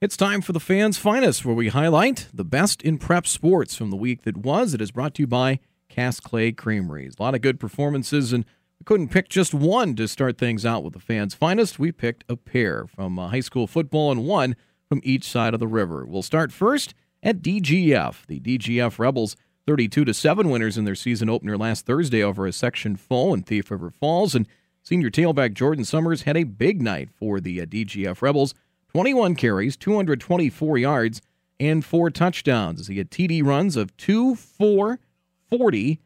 It's time for the fans' finest, where we highlight the best in prep sports from the week that was. It is brought to you by Cass Clay Creameries. A lot of good performances, and we couldn't pick just one to start things out with the fans' finest. We picked a pair from uh, high school football and one from each side of the river. We'll start first at DGF. The DGF Rebels 32 to 7 winners in their season opener last Thursday over a section foe in Thief River Falls and senior tailback Jordan Summers had a big night for the uh, DGF Rebels. 21 carries, 224 yards, and four touchdowns he had TD runs of 2, 4, 40,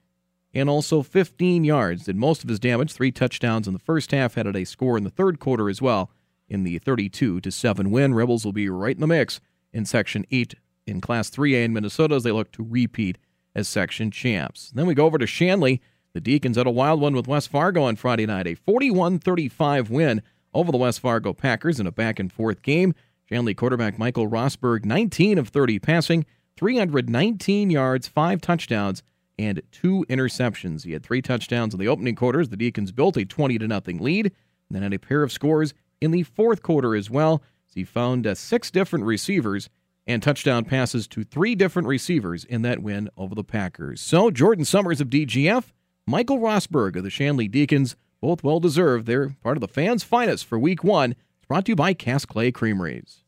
and also 15 yards. Did most of his damage, three touchdowns in the first half, had a score in the third quarter as well in the 32 to 7 win. Rebels will be right in the mix in Section 8 in Class 3A in Minnesota as they look to repeat as section champs. Then we go over to Shanley. The Deacons had a wild one with West Fargo on Friday night, a 41 35 win over the West Fargo Packers in a back and forth game. Shanley quarterback Michael Rosberg, 19 of 30 passing, 319 yards, five touchdowns, and two interceptions. He had three touchdowns in the opening quarters. The Deacons built a 20 to nothing lead, and then had a pair of scores in the fourth quarter as well. As he found uh, six different receivers and touchdown passes to three different receivers in that win over the Packers. So Jordan Summers of DGF, Michael Rosberg of the Shanley Deacons both well deserved. They're part of the fans' finest for week one. It's brought to you by Cass Clay Creameries.